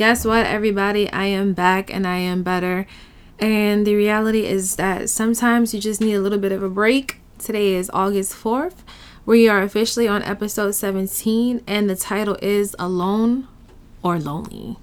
guess what, everybody? I am back and I am better. And the reality is that sometimes you just need a little bit of a break. Today is August 4th. We are officially on episode 17, and the title is Alone or Lonely.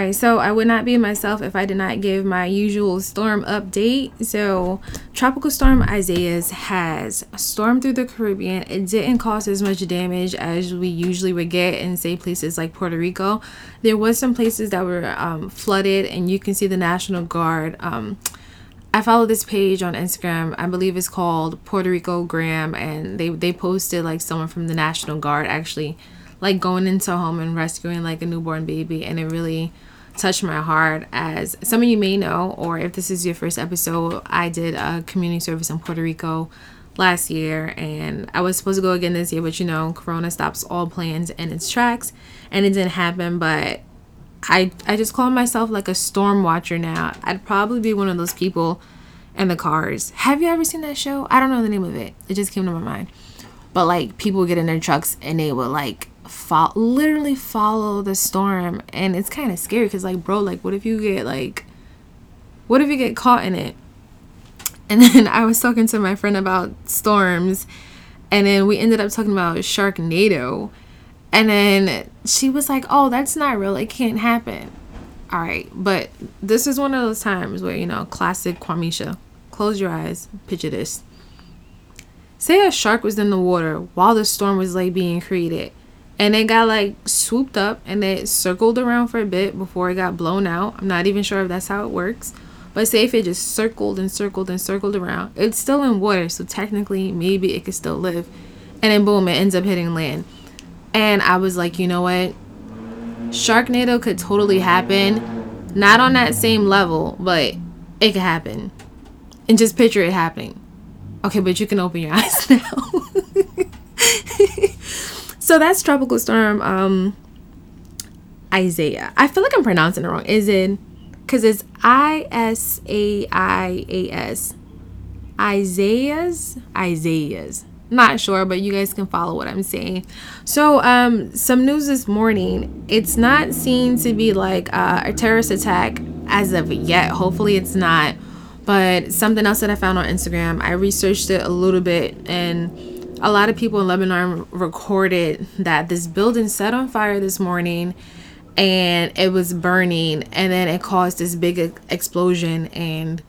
Right, so I would not be myself if I did not give my usual storm update. So, Tropical Storm Isaias has stormed through the Caribbean. It didn't cause as much damage as we usually would get in, say, places like Puerto Rico. There was some places that were um, flooded, and you can see the National Guard. Um, I follow this page on Instagram. I believe it's called Puerto Rico Graham, and they they posted like someone from the National Guard actually like going into a home and rescuing like a newborn baby and it really touched my heart as some of you may know or if this is your first episode i did a community service in puerto rico last year and i was supposed to go again this year but you know corona stops all plans in its tracks and it didn't happen but i i just call myself like a storm watcher now. I'd probably be one of those people in the cars. Have you ever seen that show? I don't know the name of it. It just came to my mind. But like people get in their trucks and they would like fo- literally follow the storm and it's kind of scary because like bro like what if you get like what if you get caught in it? And then i was talking to my friend about storms and then we ended up talking about sharknado and then she was like oh that's not real it can't happen. All right but this is one of those times where you know classic Quameisha. Close your eyes picture this. Say a shark was in the water while the storm was like being created and it got like swooped up and it circled around for a bit before it got blown out. I'm not even sure if that's how it works. But say if it just circled and circled and circled around, it's still in water, so technically maybe it could still live. And then boom, it ends up hitting land. And I was like, you know what? Sharknado could totally happen. Not on that same level, but it could happen. And just picture it happening. Okay, but you can open your eyes now. So that's tropical storm um Isaiah. I feel like I'm pronouncing it wrong. Is it because it's I S A I A S. Isaiah's Isaiah's. Not sure, but you guys can follow what I'm saying. So, um, some news this morning. It's not seen to be like uh, a terrorist attack as of yet. Hopefully, it's not. But something else that I found on Instagram, I researched it a little bit and a lot of people in Lebanon recorded that this building set on fire this morning and it was burning and then it caused this big explosion. And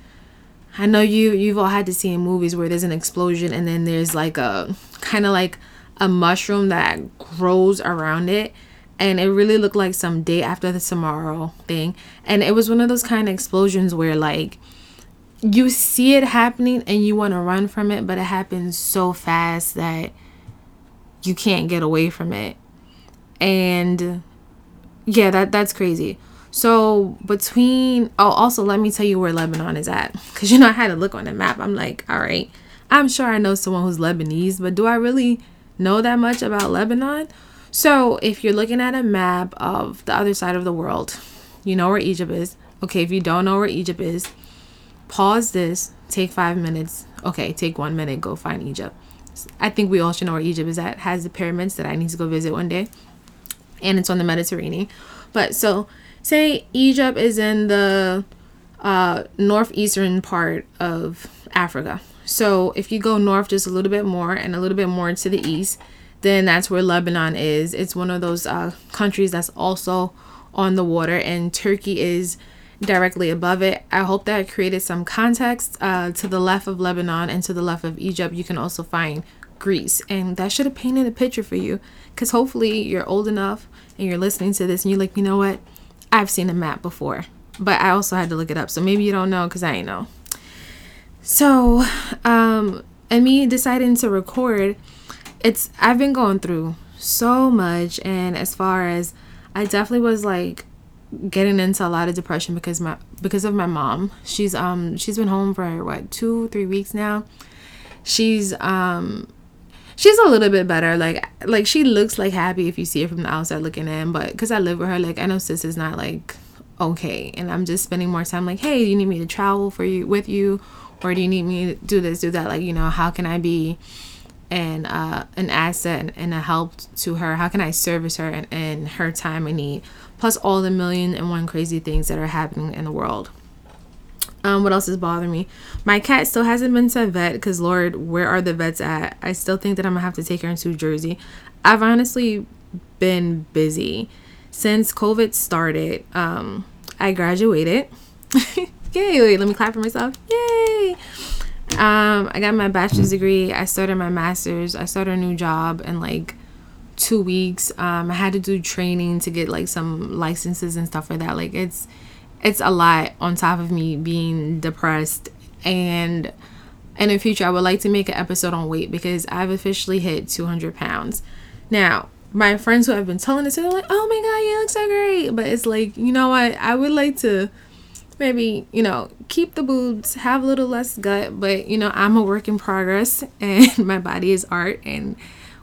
I know you you've all had to see in movies where there's an explosion and then there's like a kind of like a mushroom that grows around it. And it really looked like some day after the tomorrow thing. And it was one of those kind of explosions where like you see it happening and you want to run from it, but it happens so fast that you can't get away from it. And yeah, that that's crazy. So between oh also let me tell you where Lebanon is at cuz you know I had to look on the map. I'm like, all right. I'm sure I know someone who's Lebanese, but do I really know that much about Lebanon? So, if you're looking at a map of the other side of the world, you know where Egypt is. Okay, if you don't know where Egypt is, pause this, take five minutes. Okay, take one minute, go find Egypt. I think we all should know where Egypt is at. Has the pyramids that I need to go visit one day, and it's on the Mediterranean. But so, say Egypt is in the uh, northeastern part of Africa. So if you go north just a little bit more and a little bit more to the east, then that's where Lebanon is. It's one of those uh, countries that's also on the water, and Turkey is directly above it. I hope that created some context. Uh, to the left of Lebanon and to the left of Egypt, you can also find Greece. And that should have painted a picture for you because hopefully you're old enough and you're listening to this and you're like, you know what? I've seen a map before, but I also had to look it up. So maybe you don't know because I ain't know. So, um, and me deciding to record, it's, I've been going through so much. And as far as I definitely was like getting into a lot of depression because my because of my mom. She's um she's been home for what two three weeks now. She's um she's a little bit better. Like like she looks like happy if you see her from the outside looking in, but because I live with her, like I know sis is not like okay, and I'm just spending more time. Like hey, do you need me to travel for you with you, or do you need me to do this do that? Like you know how can I be and uh, an asset and a help to her? How can I service her in, in her time of need? Plus all the million and one crazy things that are happening in the world. Um, what else is bothering me? My cat still hasn't been to a vet because Lord, where are the vets at? I still think that I'm gonna have to take her into Jersey. I've honestly been busy since COVID started. Um, I graduated. Yay! Wait, let me clap for myself. Yay! Um, I got my bachelor's degree. I started my master's. I started a new job and like two weeks. Um, I had to do training to get like some licenses and stuff like that. Like it's it's a lot on top of me being depressed. And in the future i would like to make an episode on weight because i've officially hit 200 pounds. Now my friends who have been telling this they're like oh my god you look so great. But it's like you know what? I would like to maybe you know keep the boobs have a little less gut. But you know i'm a work in progress and my body is art and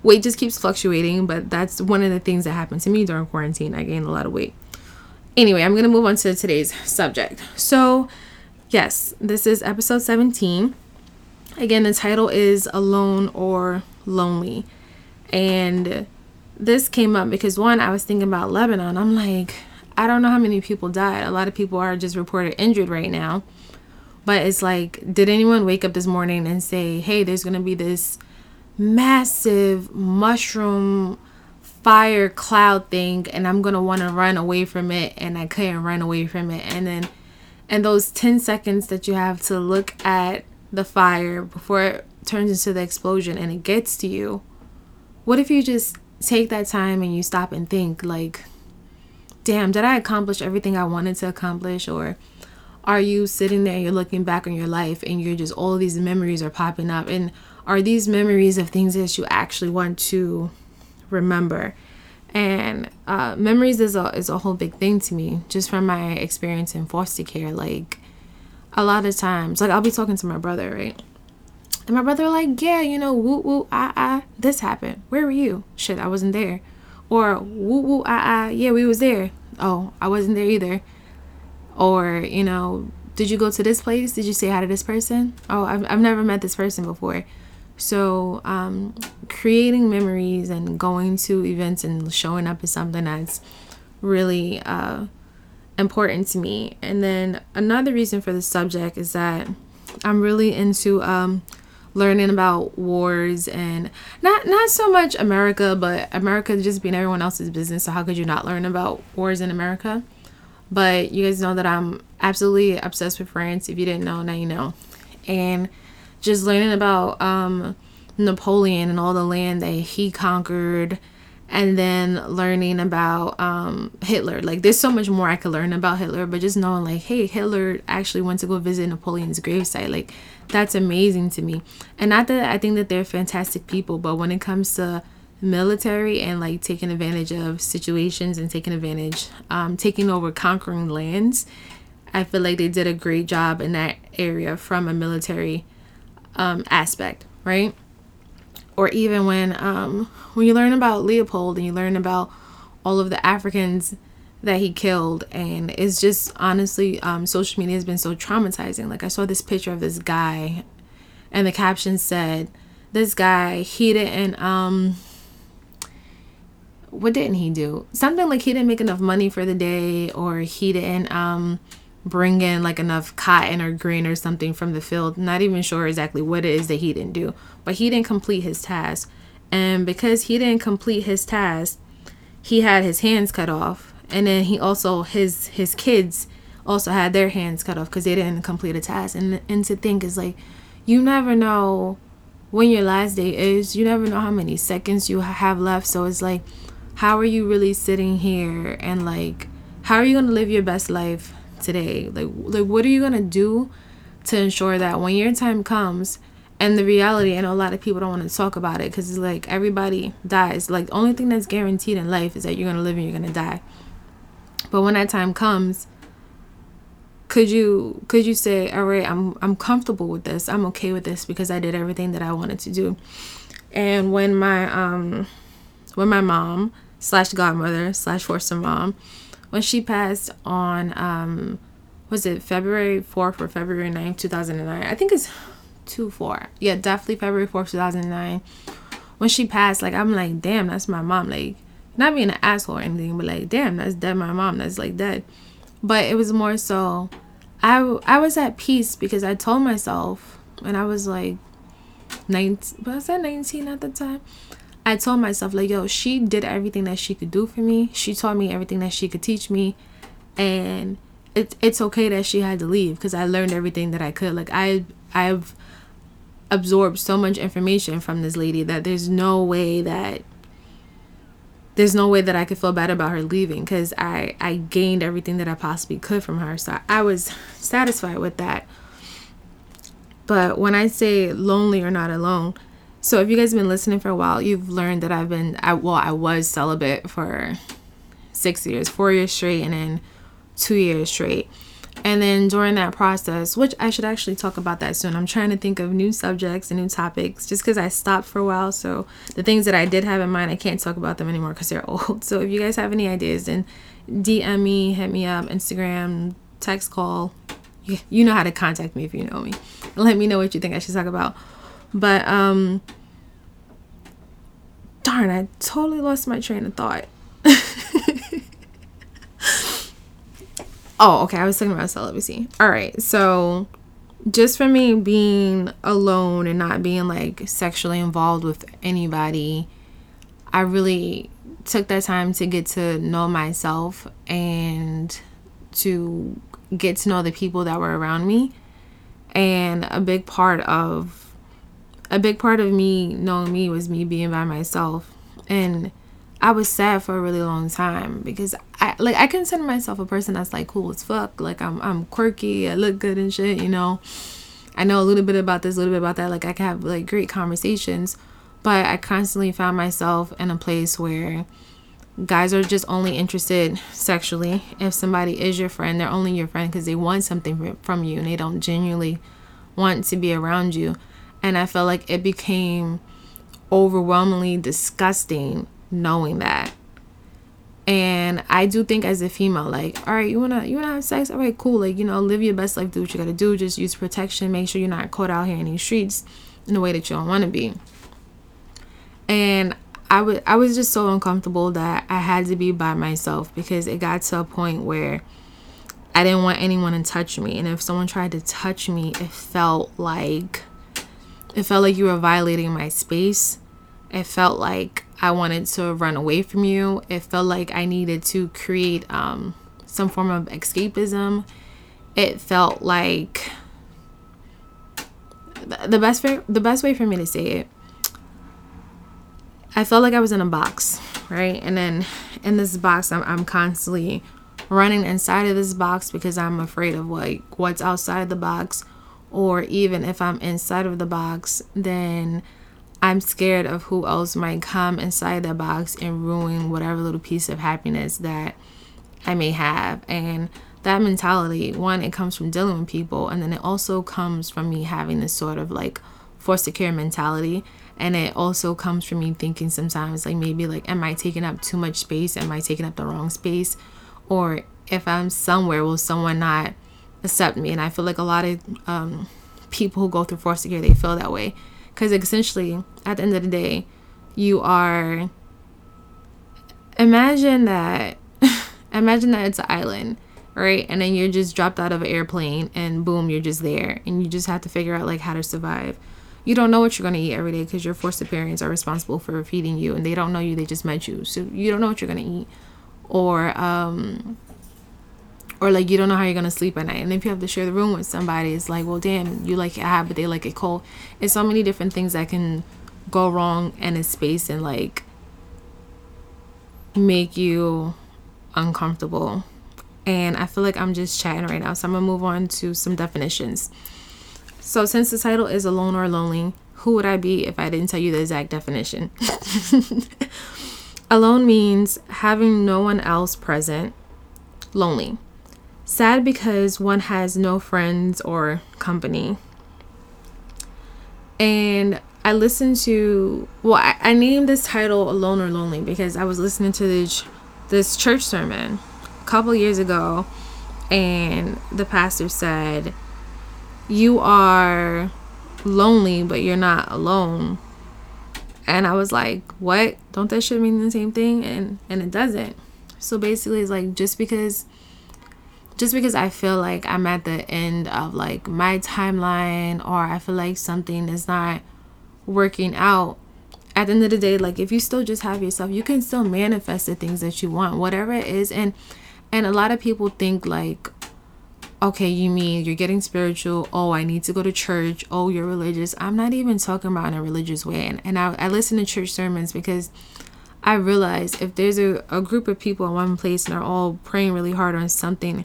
weight just keeps fluctuating but that's one of the things that happened to me during quarantine. I gained a lot of weight. Anyway i'm gonna move on to today's subject. So yes this is episode 17 again the title is alone or lonely. And this came up because one i was thinking about lebanon. I'm like I don't know how many people died. A lot of people are just reported injured right now. But it's like, did anyone wake up this morning and say, hey, there's going to be this massive mushroom fire cloud thing and I'm going to want to run away from it and I couldn't run away from it. And then, and those 10 seconds that you have to look at the fire before it turns into the explosion and it gets to you, what if you just take that time and you stop and think, like, damn, did I accomplish everything I wanted to accomplish? Or are you sitting there, and you're looking back on your life and you're just, all these memories are popping up? And are these memories of things that you actually want to remember? And uh, memories is a, is a whole big thing to me, just from my experience in foster care. Like, a lot of times, like, I'll be talking to my brother, right? And my brother, like, yeah, you know, woo woo, ah ah, this happened. Where were you? Shit, I wasn't there. Or woo woo, ah ah, yeah, we was there oh, I wasn't there either. Or, you know, did you go to this place? Did you say hi to this person? Oh, I've, I've never met this person before. So, um, creating memories and going to events and showing up is something that's really uh, important to me. And then another reason for the subject is that I'm really into um, learning about wars and not not so much America, but America just being everyone else's business. So how could you not learn about wars in America? But you guys know that I'm absolutely obsessed with France. If you didn't know, now you know. And just learning about um, Napoleon and all the land that he conquered and then learning about um, Hitler. Like, there's so much more I could learn about Hitler, but just knowing, like, hey, Hitler actually went to go visit Napoleon's gravesite. Like, that's amazing to me. And not that I think that they're fantastic people, but when it comes to military and like taking advantage of situations and taking advantage, um, taking over conquering lands, I feel like they did a great job in that area from a military um, aspect, right? Or even when um, when you learn about Leopold and you learn about all of the Africans that he killed and it's just honestly um, social media has been so traumatizing like i saw this picture of this guy and the caption said this guy he didn't um what didn't he do something like he didn't make enough money for the day or he didn't um bring in like enough cotton or grain or something from the field not even sure exactly what it is that he didn't do. But he didn't complete his task. And because he didn't complete his task he had his hands cut off. And then he also his his kids also had their hands cut off because they didn't complete a task. And and to think is like you never know when your last day is. You never know how many seconds you have left. So it's like how are you really sitting here? And like how are you to live your best life today like like what are you to do to ensure that when your time comes and the reality, I know a lot of people don't want to talk about it because it's like everybody dies like the only thing that's guaranteed in life is that you're to live and you're to die But when that time comes, could you could you say, "All right, I'm I'm comfortable with this. I'm okay with this because I did everything that I wanted to do." And when my um when my mom slash godmother slash foster mom when she passed on um was it February 4th or February 9th, 2009? I think it's 2 4. Yeah, definitely February 4th, 2009. When she passed, like, I'm like, damn, that's my mom. Like, not being an asshole or anything, but like, damn, that's dead, my mom. That's like dead. But it was more so, I, I was at peace because I told myself, and I was like, 19, was I 19 at the time? I told myself, like, yo, she did everything that she could do for me. She taught me everything that she could teach me. And it's it's okay that she had to leave because I learned everything that I could. Like I I've absorbed so much information from this lady that there's no way that there's no way that I could feel bad about her leaving because I I gained everything that I possibly could from her. So I was satisfied with that. But when I say lonely or not alone, so if you guys have been listening for a while, you've learned that I've been I well I was celibate for six years, four years straight, and then two years straight. And then during that process, which I should actually talk about that soon, I'm trying to think of new subjects and new topics just because I stopped for a while. So the things that I did have in mind, I can't talk about them anymore because they're old. So if you guys have any ideas, then DM me, hit me up, Instagram, text, call. You know how to contact me if you know me. Let me know what you think I should talk about. But, um, darn, I totally lost my train of thought. Oh, okay. I was talking about celibacy. All right. So, just for me being alone and not being like sexually involved with anybody, I really took that time to get to know myself and to get to know the people that were around me. And a big part of a big part of me knowing me was me being by myself. And I was sad for a really long time because I like I consider myself a person that's like cool as fuck. Like I'm I'm quirky, I look good and shit, you know. I know a little bit about this, a little bit about that. Like I can have like great conversations, but I constantly found myself in a place where guys are just only interested sexually. If somebody is your friend, they're only your friend because they want something from you and they don't genuinely want to be around you. And I felt like it became overwhelmingly disgusting knowing that. And I do think as a female, like, all right, you wanna you wanna have sex, all right, cool, like you know, live your best life, do what you gotta do, just use protection, make sure you're not caught out here in these streets in a way that you don't want to be. And I would I was just so uncomfortable that I had to be by myself because it got to a point where I didn't want anyone to touch me, and if someone tried to touch me, it felt like it felt like you were violating my space. It felt like I wanted to run away from you. It felt like I needed to create um, some form of escapism. It felt like the best way, the best way for me to say it. I felt like I was in a box, right? And then in this box, I'm, I'm constantly running inside of this box because I'm afraid of like what's outside the box, or even if I'm inside of the box, then I'm scared of who else might come inside the box and ruin whatever little piece of happiness that I may have. And that mentality, one, it comes from dealing with people, and then it also comes from me having this sort of like foster care mentality. And it also comes from me thinking sometimes, like, maybe, like, am I taking up too much space? Am I taking up the wrong space? Or if I'm somewhere, will someone not accept me? And I feel like a lot of um, people who go through foster care, they feel that way. Because essentially at the end of the day you are imagine that imagine that it's an island right? And then you're just dropped out of an airplane and boom you're just there. And you just have to figure out like how to survive. You don't know what you're going to eat every day because your foster parents are responsible for feeding you and they don't know you they just met you. So you don't know what you're going to eat. Or um or like you don't know how you're gonna sleep at night. And if you have to share the room with somebody it's like well damn you like it hot but they like it cold. It's so many different things that can go wrong in a space and like make you uncomfortable. And i feel like i'm just chatting right now so i'm gonna move on to some definitions. So since the title is alone or lonely who would i be if i didn't tell you the exact definition? Alone means having no one else present lonely. Sad because one has no friends or company. And I listened to, well, I, I named this title Alone or Lonely because I was listening to this, this church sermon a couple years ago. And the pastor said, You are lonely, but you're not alone. And I was like, what? Don't that should mean the same thing? And and it doesn't. So basically it's like just because just because I feel like I'm at the end of like my timeline or I feel like something is not working out, at the end of the day, like if you still just have yourself, you can still manifest the things that you want, whatever it is. And and a lot of people think like okay, you mean you're getting spiritual. Oh, I need to go to church. Oh, you're religious. I'm not even talking about in a religious way. And, and I, I listen to church sermons because I realize if there's a, a group of people in one place and they're all praying really hard on something,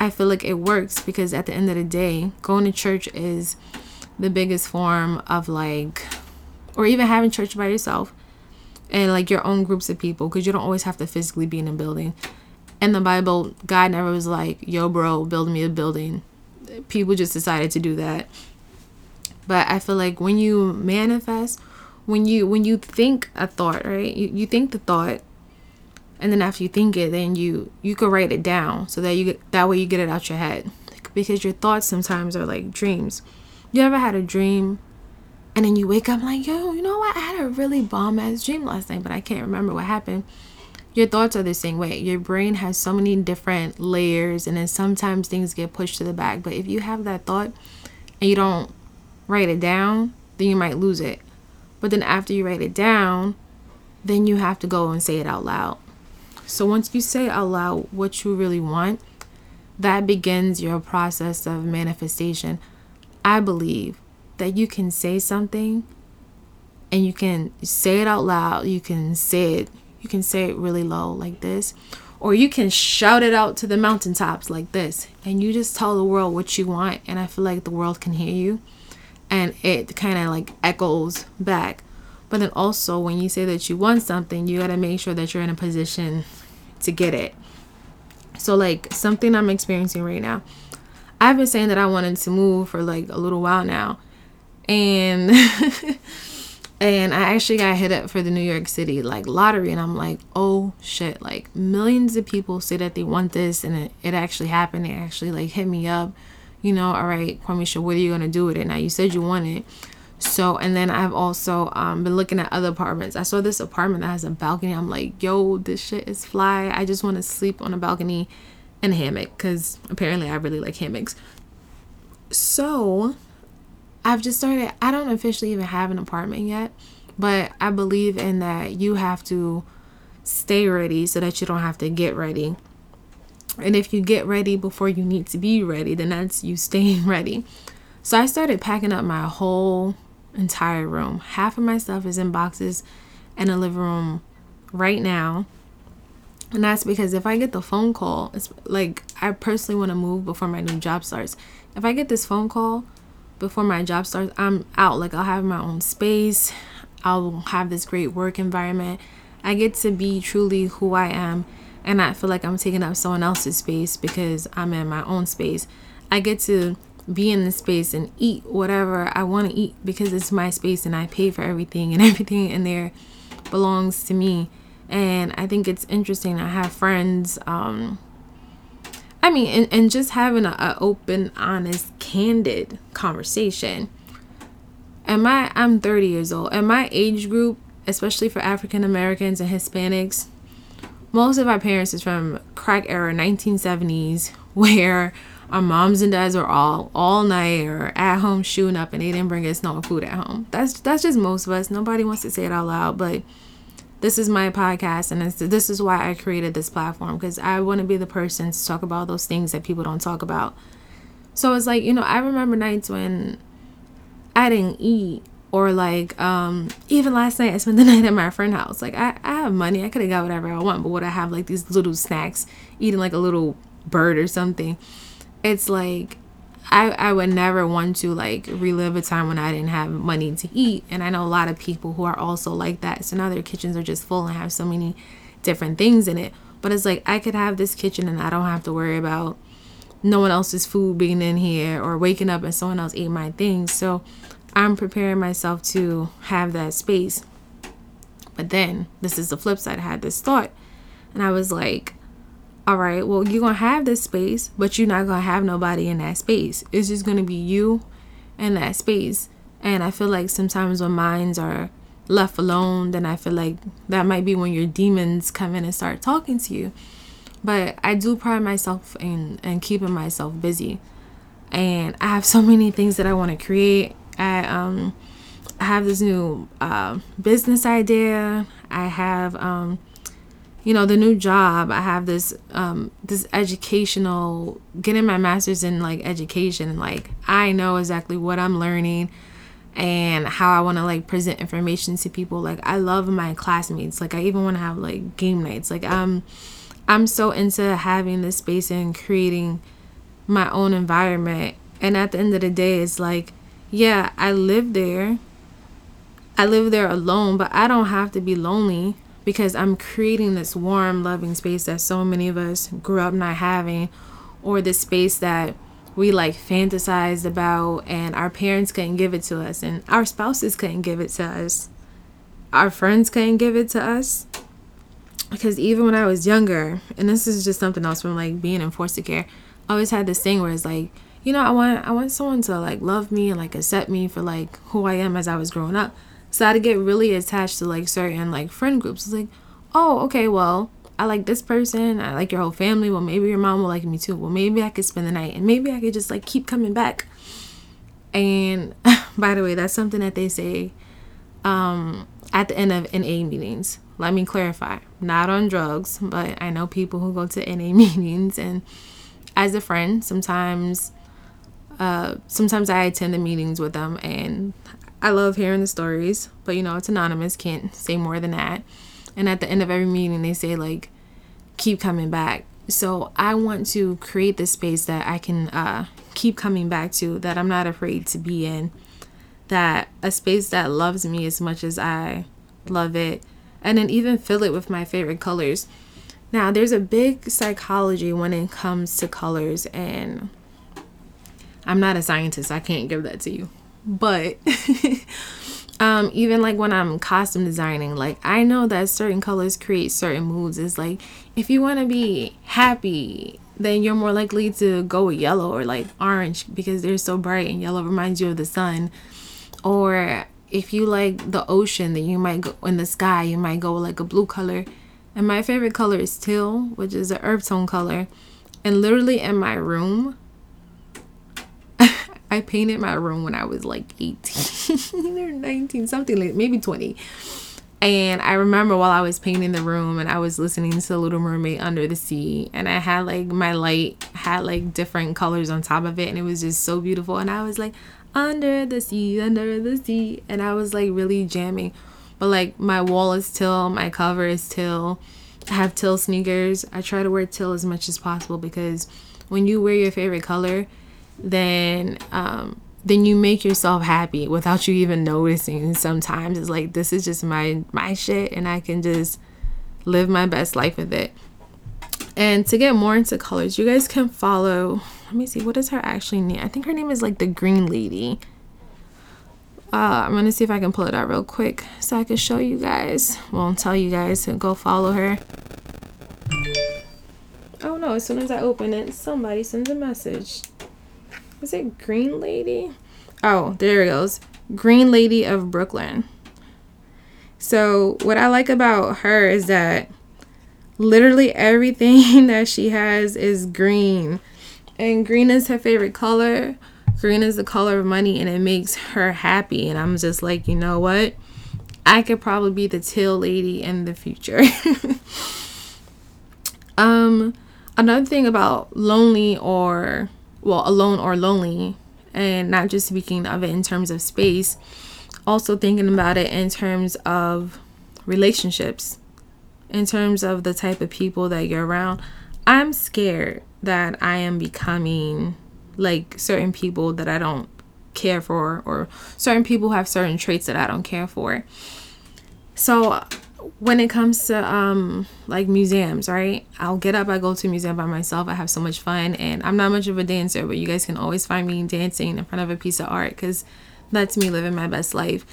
I feel like it works because at the end of the day, going to church is the biggest form of like, or even having church by yourself and like your own groups of people because you don't always have to physically be in a building in the Bible, God never was like, yo, bro, build me a building. People just decided to do that. But I feel like when you manifest, when you when you think a thought, right? You, you think the thought and then after you think it, then you you could write it down so that you that way you get it out your head. Because your thoughts sometimes are like dreams. You ever had a dream and then you wake up like, yo, you know what? I had a really bomb ass dream last night, but I can't remember what happened your thoughts are the same way. Your brain has so many different layers, and then sometimes things get pushed to the back. But if you have that thought and you don't write it down, then you might lose it. But then after you write it down, then you have to go and say it out loud. So once you say out loud what you really want, that begins your process of manifestation. I believe that you can say something and you can say it out loud, you can say it you can say it really low, like this. Or you can shout it out to the mountaintops, like this. And you just tell the world what you want. And I feel like the world can hear you. And it kind of like echoes back. But then also, when you say that you want something, you got to make sure that you're in a position to get it. So, like, something I'm experiencing right now. I've been saying that I wanted to move for like a little while now. And and I actually got hit up for the New York City like lottery, and I'm like, oh shit! Like millions of people say that they want this, and it, it actually happened. They actually like hit me up, you know. All right, Quameisha, what are you gonna do with it? Now you said you want it, so and then I've also um, been looking at other apartments. I saw this apartment that has a balcony. I'm like, yo, this shit is fly. I just want to sleep on a balcony and a hammock because apparently I really like hammocks. So I've just started, I don't officially even have an apartment yet, but I believe in that you have to stay ready so that you don't have to get ready. And if you get ready before you need to be ready, then that's you staying ready. So I started packing up my whole entire room. Half of my stuff is in boxes in a living room right now. And that's because if I get the phone call, it's like I personally want to move before my new job starts. If I get this phone call before my job starts, I'm out. Like I'll have my own space. I'll have this great work environment. I get to be truly who I am and I feel like I'm taking up someone else's space because I'm in my own space. I get to be in the space and eat whatever I want to eat because it's my space and I pay for everything and everything in there belongs to me. And I think it's interesting. I have friends um, I mean, and, and just having an open, honest, candid conversation. Am I, I'm 30 years old, and my age group, especially for African Americans and Hispanics, most of our parents is from crack era 1970s where our moms and dads were all all night or at home shooting up and they didn't bring us no food at home. That's that's just most of us. Nobody wants to say it out loud, but this is my podcast and this is why I created this platform because I want to be the person to talk about those things that people don't talk about. So it's like, you know, I remember nights when I didn't eat or like um even last night I spent the night at my friend's house. Like I, I have money, I could have got whatever I want, but would I have like these little snacks, eating like a little bird or something? It's like I, I would never want to like relive a time when I didn't have money to eat. And I know a lot of people who are also like that. So now their kitchens are just full and have so many different things in it. But it's like I could have this kitchen and I don't have to worry about no one else's food being in here or waking up and someone else ate my things. So I'm preparing myself to have that space. But then this is the flip side. I had this thought and I was like, all right, well, you're going to have this space, but you're not going to have nobody in that space. It's just going to be you and that space. And I feel like sometimes when minds are left alone, then I feel like that might be when your demons come in and start talking to you. But I do pride myself in, in keeping myself busy. And I have so many things that I want to create. I um have this new uh, business idea. I have um you know the new job i have this um this educational getting my master's in like education like i know exactly what i'm learning and how i want to like present information to people. Like i love my classmates. Like i even want to have like game nights. Like i'm i'm so into having this space and creating my own environment. And at the end of the day it's like yeah i live there. I live there alone but i don't have to be lonely because I'm creating this warm, loving space that so many of us grew up not having, or this space that we like fantasized about and our parents couldn't give it to us and our spouses couldn't give it to us. Our friends couldn't give it to us. Because even when I was younger, and this is just something else from like being in foster care, I always had this thing where it's like, you know, I want I want someone to like love me and like accept me for like who I am as I was growing up. So I'd get really attached to like certain like friend groups. It's like, oh, okay, well, I like this person. I like your whole family. Well, maybe your mom will like me too. Well, maybe I could spend the night and maybe I could just like keep coming back. And by the way, that's something that they say um, at the end of NA meetings. Let me clarify, not on drugs, but I know people who go to NA meetings and as a friend, sometimes uh, sometimes I attend the meetings with them and I love hearing the stories, but you know, it's anonymous, can't say more than that. And at the end of every meeting, they say, like, keep coming back. So I want to create this space that I can uh, keep coming back to, that I'm not afraid to be in, that a space that loves me as much as I love it, and then even fill it with my favorite colors. Now, there's a big psychology when it comes to colors, and I'm not a scientist, I can't give that to you but um even like when i'm costume designing like i know that certain colors create certain moods. It's like if you want to be happy then you're more likely to go with yellow or like orange because they're so bright and yellow reminds you of the sun. Or if you like the ocean then you might go in the sky you might go with like a blue color. And my favorite color is teal which is a earth tone color. And literally in my room I painted my room when I was like 18 or 19, something like maybe 20. And I remember while I was painting the room and I was listening to Little Mermaid Under the Sea and I had like my light had like different colors on top of it and it was just so beautiful and I was like under the sea, under the sea and I was like really jamming. But like my wall is teal, my cover is teal. I have teal sneakers. I try to wear teal as much as possible because when you wear your favorite color, then um, then you make yourself happy without you even noticing. Sometimes it's like this is just my my shit, and I can just live my best life with it. And to get more into colors, you guys can follow. Let me see, what is her actually name? I think her name is like the Green Lady. Uh, I'm gonna see if I can pull it out real quick so I can show you guys. Well, tell you guys to go follow her. Oh no, as soon as I open it, somebody sends a message. Was it Green Lady? Oh, there it goes. Green Lady of Brooklyn. So, what I like about her is that literally everything that she has is green. And green is her favorite color. Green is the color of money and it makes her happy. And I'm just like, you know what? I could probably be the teal lady in the future. um another thing about lonely or well, alone or lonely, and not just speaking of it in terms of space, also thinking about it in terms of relationships, in terms of the type of people that you're around. I'm scared that I am becoming like certain people that I don't care for, or certain people have certain traits that I don't care for. So, when it comes to um like museums, right? I'll get up, I go to a museum by myself. I have so much fun, and I'm not much of a dancer, but you guys can always find me dancing in front of a piece of art because that's me living my best life.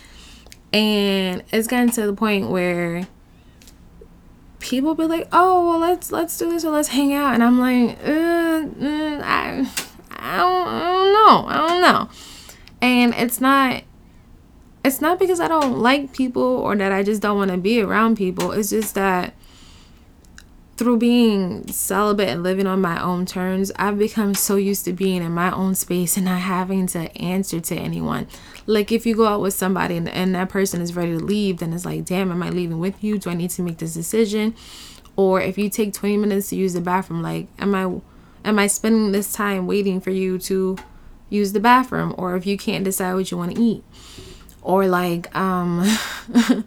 And it's gotten to the point where people be like, "Oh, well, let's let's do this or let's hang out," and I'm like, uh, uh, I, I don't, I don't know, I don't know, and it's not it's not because I don't like people or that I just don't want to be around people. It's just that through being celibate and living on my own terms, I've become so used to being in my own space and not having to answer to anyone. Like if you go out with somebody and, and that person is ready to leave, then it's like, damn, am I leaving with you? Do I need to make this decision? Or if you take 20 minutes to use the bathroom, like am I am I spending this time waiting for you to use the bathroom? Or if you can't decide what you want to eat? Or like um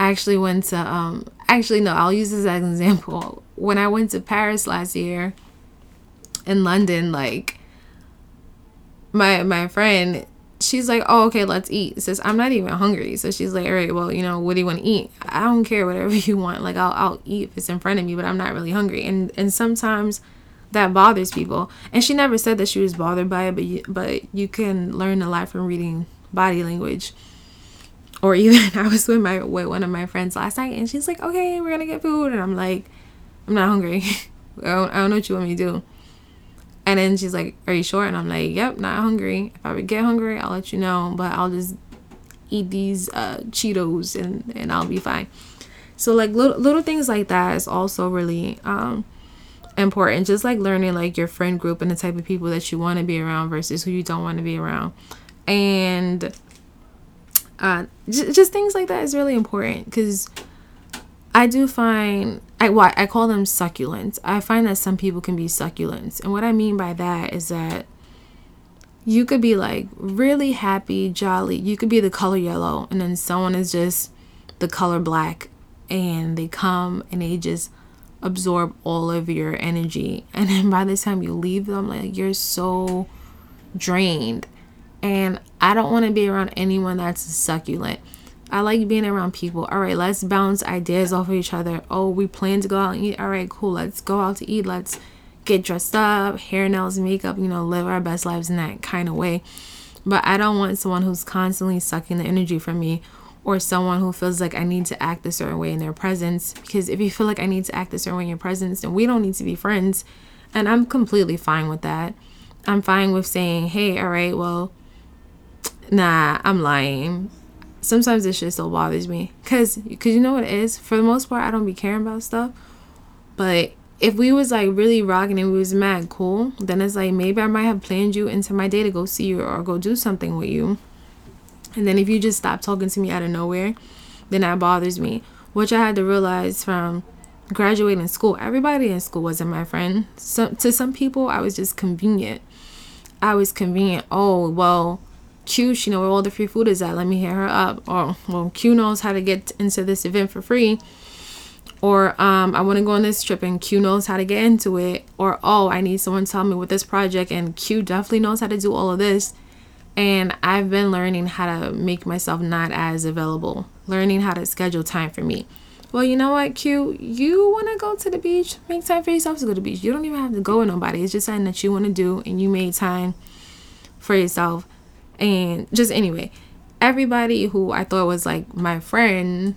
I actually went to um actually no I'll use this as an example. When I went to Paris last year in London like my my friend she's like oh okay let's eat. Says I'm not even hungry. So she's like all right well you know what do you want to eat? I don't care whatever you want. Like I'll I'll eat if it's in front of me but I'm not really hungry. And and sometimes that bothers people. And she never said that she was bothered by it but you, but you can learn a lot from reading body language. Or even I was with my with one of my friends last night and she's like, Okay, we're gonna get food and I'm like, I'm not hungry. I, don't, I don't know what you want me to do. And then she's like, Are you sure? And I'm like, Yep, not hungry. If I would get hungry, I'll let you know, but I'll just eat these uh, Cheetos and, and I'll be fine. So like little little things like that is also really um important. Just like learning like your friend group and the type of people that you want to be around versus who you don't want to be around and uh, j- just things like that is really important because I do find I what I call them succulents. I find that some people can be succulents, and what I mean by that is that you could be like really happy, jolly. You could be the color yellow, and then someone is just the color black, and they come and they just absorb all of your energy, and then by the time you leave them, like you're so drained and I don't want to be around anyone that's succulent. I like being around people. All right, let's bounce ideas off of each other. Oh, we plan to go out and eat. All right, cool. Let's go out to eat. Let's get dressed up, hair, nails, makeup, you know, live our best lives in that kind of way. But I don't want someone who's constantly sucking the energy from me or someone who feels like I need to act a certain way in their presence. Because if you feel like I need to act a certain way in your presence, then we don't need to be friends. And I'm completely fine with that. I'm fine with saying, hey, all right, well, Nah, I'm lying. Sometimes this shit still bothers me. Cause, cause you know what it is? For the most part, I don't be caring about stuff. But if we was like really rocking and we was mad cool, then it's like maybe I might have planned you into my day to go see you or go do something with you. And then if you just stop talking to me out of nowhere, then that bothers me. Which I had to realize from graduating school. Everybody in school wasn't my friend. So to some people, I was just convenient. I was convenient. Oh well, Q, she know where all the free food is at. Let me hit her up. Or well, Q knows how to get into this event for free. Or um, I want to go on this trip and Q knows how to get into it. Or oh, I need someone to tell me with this project and Q definitely knows how to do all of this. And I've been learning how to make myself not as available, learning how to schedule time for me. Well, you know what, Q? You want to go to the beach? Make time for yourself to go to the beach. You don't even have to go with nobody. It's just something that you want to do, and you made time for yourself. And just anyway, everybody who I thought was like my friend,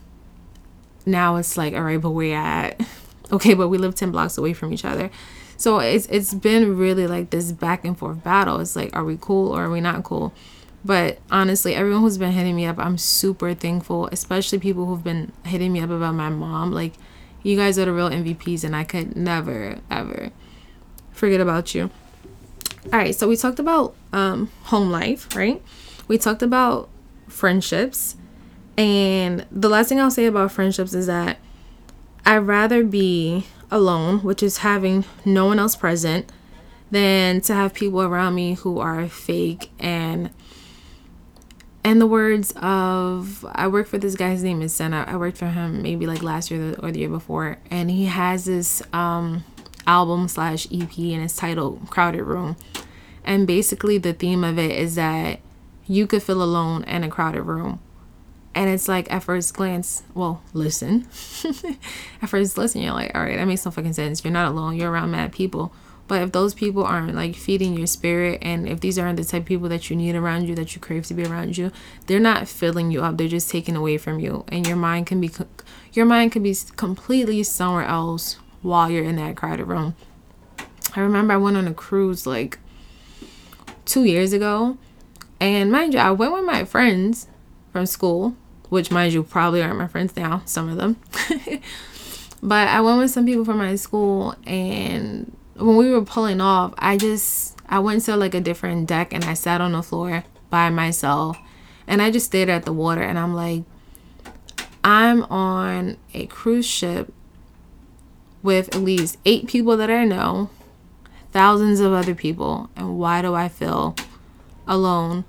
now it's like, all right, but where at? Okay, but we live 10 blocks away from each other. So it's it's been really like this back and forth battle. It's like, are we cool or are we not cool? But honestly, everyone who's been hitting me up, I'm super thankful, especially people who've been hitting me up about my mom. Like, you guys are the real MVPs, and I could never, ever forget about you. All right, so we talked about um, home life, right? We talked about friendships. And the last thing I'll say about friendships is that I'd rather be alone, which is having no one else present, than to have people around me who are fake and and the words of I work for this guy's name is Senna. I worked for him maybe like last year or the year before, and he has this um album slash EP and it's titled Crowded Room. And basically, the theme of it is that you could feel alone in a crowded room. And it's like at first glance, well, listen. at first listen, you're like, all right, that makes no fucking sense. You're not alone. You're around mad people. But if those people aren't like feeding your spirit, and if these aren't the type of people that you need around you, that you crave to be around you, they're not filling you up. They're just taking away from you, and your mind can be, your mind can be completely somewhere else while you're in that crowded room. I remember I went on a cruise like two years ago, and mind you, I went with my friends from school, which mind you probably aren't my friends now, some of them. but I went with some people from my school and when we were pulling off, I just I went to like a different deck and I sat on the floor by myself and I just stared at the water and I'm like I'm on a cruise ship with at least 8 people that I know, thousands of other people, and why do I feel alone?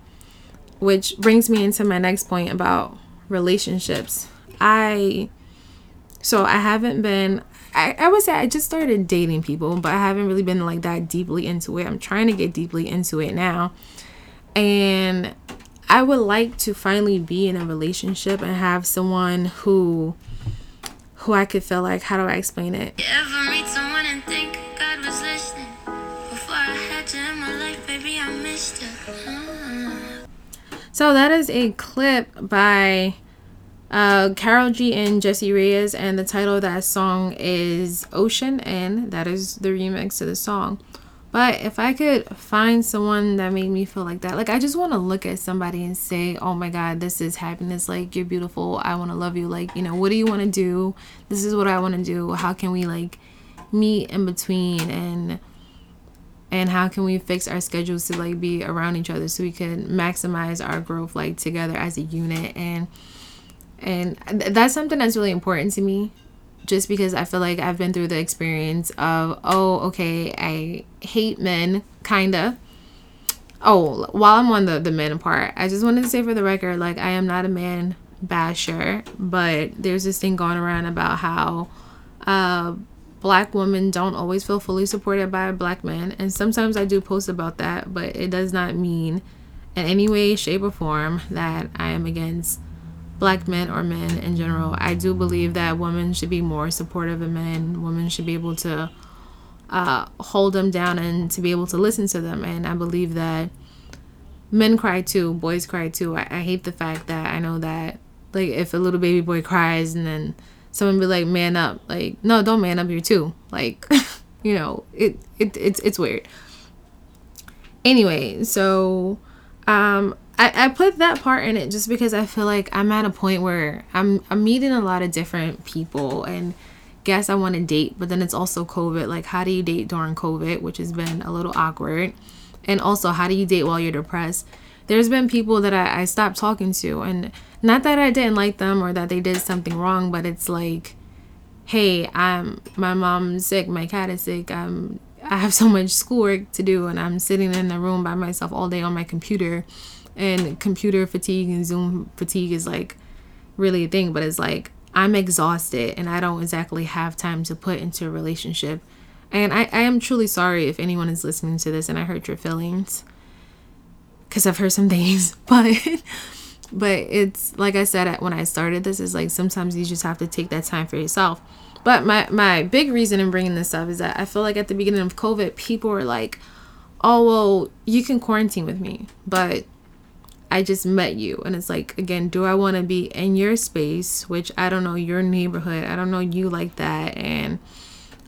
Which brings me into my next point about relationships. I so I haven't been I, I would say I just started dating people, but I haven't really been like that deeply into it. I'm trying to get deeply into it now. And I would like to finally be in a relationship and have someone who who I could feel like how do I explain it? You ever meet someone and think God was listening? Before I had you in my life, baby, I missed you. So that is a clip by uh, Karol G and Jessie Reyez, and the title of that song is Ocean, and that is the remix to the song. But if I could find someone that made me feel like that, like I just want to look at somebody and say, "Oh my God, this is happiness. Like you're beautiful. I want to love you. Like you know, what do you want to do? This is what I want to do. How can we like meet in between and." and how can we fix our schedules to like be around each other so we can maximize our growth like together as a unit and and that's something that's really important to me just because I feel like I've been through the experience of, oh, okay, I hate men, kinda. Oh, while I'm on the, the men part, I just wanted to say for the record, like, I am not a man basher, but there's this thing going around about how uh, black women don't always feel fully supported by a black man. And sometimes I do post about that, but it does not mean in any way, shape, or form that I am against black men or men in general. I do believe that women should be more supportive of men. Women should be able to uh, hold them down and to be able to listen to them. And I believe that men cry too, boys cry too. I, I hate the fact that I know that, like, if a little baby boy cries and then someone be like, man up, like, no, don't man up, you're too. Like, you know, it, it it's, it's weird. Anyway, so um, I, I put that part in it just because I feel like I'm at a point where I'm I'm meeting a lot of different people and guess I want to date, but then it's also COVID. Like, how do you date during COVID, which has been a little awkward? And also, how do you date while you're depressed? There's been people that I, I stopped talking to, and not that I didn't like them or that they did something wrong, but it's like, hey, I'm my mom's sick, my cat is sick, I'm I have so much schoolwork to do, and I'm sitting in the room by myself all day on my computer and computer fatigue and Zoom fatigue is like really a thing, but it's like I'm exhausted and I don't exactly have time to put into a relationship. And I, I am truly sorry if anyone is listening to this and I hurt your feelings because I've heard some things, but but it's like I said when I started this is like sometimes you just have to take that time for yourself. But my my big reason in bringing this up is that I feel like at the beginning of COVID, people were like, "Oh well, you can quarantine with me," but I just met you. And it's like, again, do I want to be in your space, which I don't know your neighborhood? I don't know you like that. And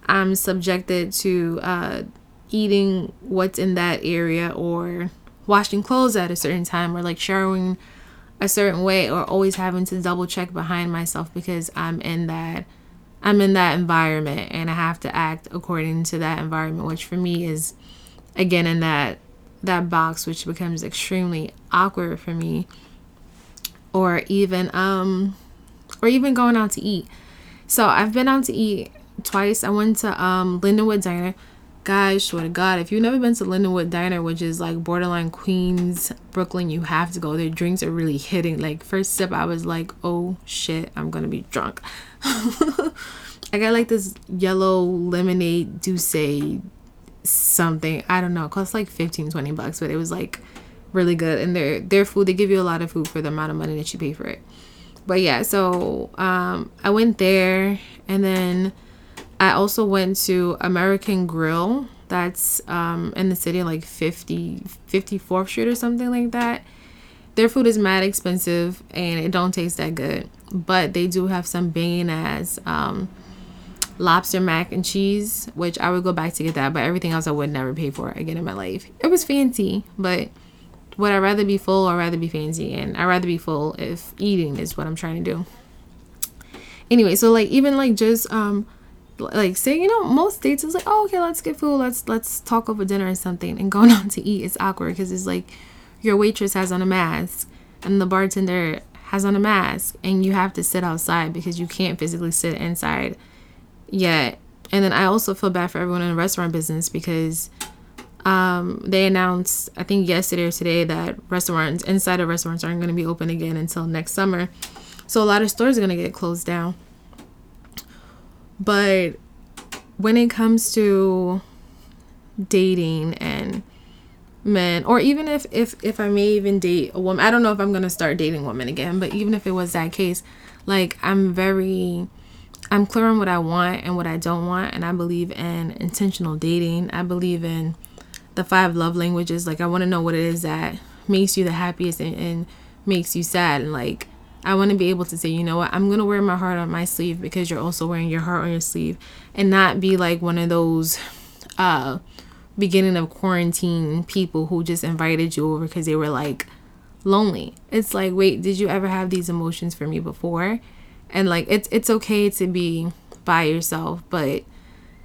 I'm subjected to uh, eating what's in that area or washing clothes at a certain time or like showering a certain way or always having to double check behind myself because I'm in that I'm in that environment and I have to act according to that environment which for me is again in that that box which becomes extremely awkward for me. Or even um or even going out to eat. So i've been out to eat twice. I went to um lindenwood diner. Guys swear to god if you've never been to lindenwood diner which is like borderline queens brooklyn you have to go. Their drinks are really hitting. Like first sip i was like oh shit i'm gonna be drunk. I got like this yellow lemonade douce something. I don't know. It cost like 15, 20 bucks, but it was like really good. And their their food, they give you a lot of food for the amount of money that you pay for it. but yeah, so um, I went there, and then I also went to American Grill. That's um, in the city, like 50, 54th Street or something like that. Their food is mad expensive and it don't taste that good, but they do have some banging ass um, lobster mac and cheese, which I would go back to get that, but everything else I would never pay for again in my life. It was fancy, but would I rather be full or rather be fancy? And I'd rather be full if eating is what I'm trying to do. Anyway, so like even like just um like say you know most dates is like oh okay let's get food let's let's talk over dinner or something and going out to eat is awkward because it's like your waitress has on a mask and the bartender has on a mask and you have to sit outside because you can't physically sit inside yet. And then i also feel bad for everyone in the restaurant business because um, they announced i think yesterday or today that restaurants inside of restaurants aren't going to be open again until next summer. So a lot of stores are going to get closed down. But when it comes to dating and men or even if if if I may even date a woman, I don't know if I'm going to start dating women again, but even if it was that case, like I'm very I'm clear on what I want and what I don't want and I believe in intentional dating. I believe in the five love languages. Like I want to know what it is that makes you the happiest and, and makes you sad and like I want to be able to say, you know what, I'm going to wear my heart on my sleeve because you're also wearing your heart on your sleeve and not be like one of those uh beginning of quarantine people who just invited you over because they were like lonely. It's like, wait, did you ever have these emotions for me before? And like it's it's okay to be by yourself, but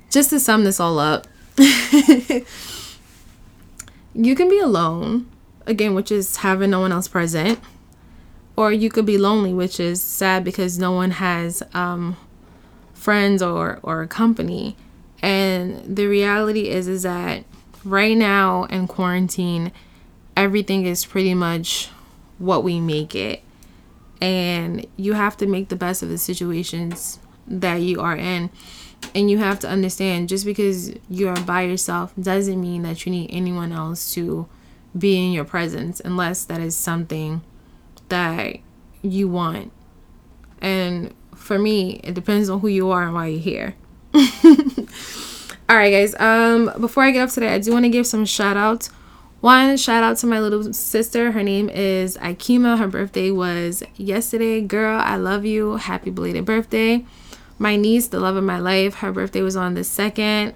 just to sum this all up, you can be alone again, which is having no one else present or you could be lonely which is sad because no one has um, friends or or company. And the reality is is that right now in quarantine everything is pretty much what we make it and you have to make the best of the situations that you are in and you have to understand just because you are by yourself doesn't mean that you need anyone else to be in your presence unless that is something that you want. And for me, it depends on who you are and why you're here. All right, guys. Um, before I get off today, I do want to give some shout outs. One shout out to my little sister. Her name is Aikima. Her birthday was yesterday. Girl, I love you. Happy belated birthday. My niece, the love of my life, her birthday was on the second.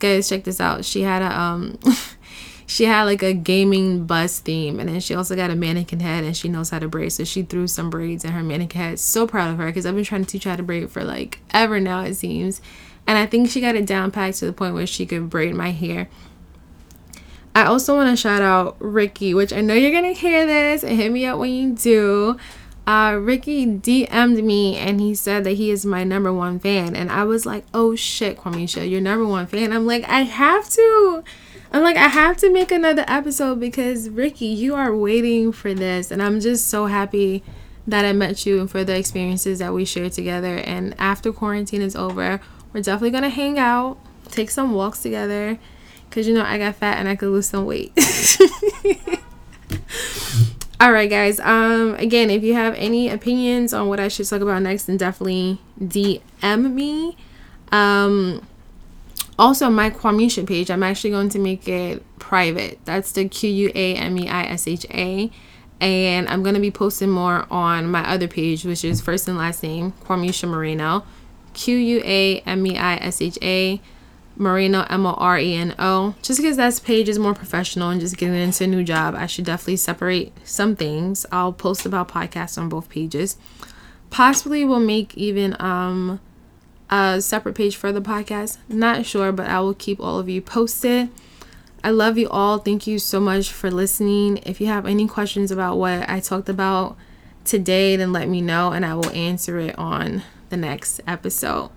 Guys, check this out. She had a um she had like a gaming bus theme and then she also got a mannequin head and she knows how to braid so she threw some braids in her mannequin head so proud of her because i've been trying to teach her how to braid for like ever now it seems and i think she got it down packed to the point where she could braid my hair i also want to shout out ricky which i know you're gonna hear this hit me up when you do uh, Ricky DM'd me and he said that he is my number one fan. And I was like, oh shit, Quameisha, you're number one fan. I'm like, I have to. I'm like, I have to make another episode because Ricky, you are waiting for this. And I'm just so happy that I met you and for the experiences that we shared together. And after quarantine is over, we're definitely going to hang out, take some walks together. Because, you know, I got fat and I could lose some weight. All right, guys. Um, again, if you have any opinions on what I should talk about next, then definitely DM me. Um, also, my Quameisha page, I'm actually going to make it private. That's the Q U A M E I S H A. And I'm going to be posting more on my other page, which is first and last name, Quameisha Moreno. Q U A M E I S H A. Moreno, M O R E N O. Just because that page is more professional and just getting into a new job, I should definitely separate some things. I'll post about podcasts on both pages. Possibly will make even um a separate page for the podcast. Not sure, but I will keep all of you posted. I love you all. Thank you so much for listening. If you have any questions about what I talked about today, then let me know and I will answer it on the next episode.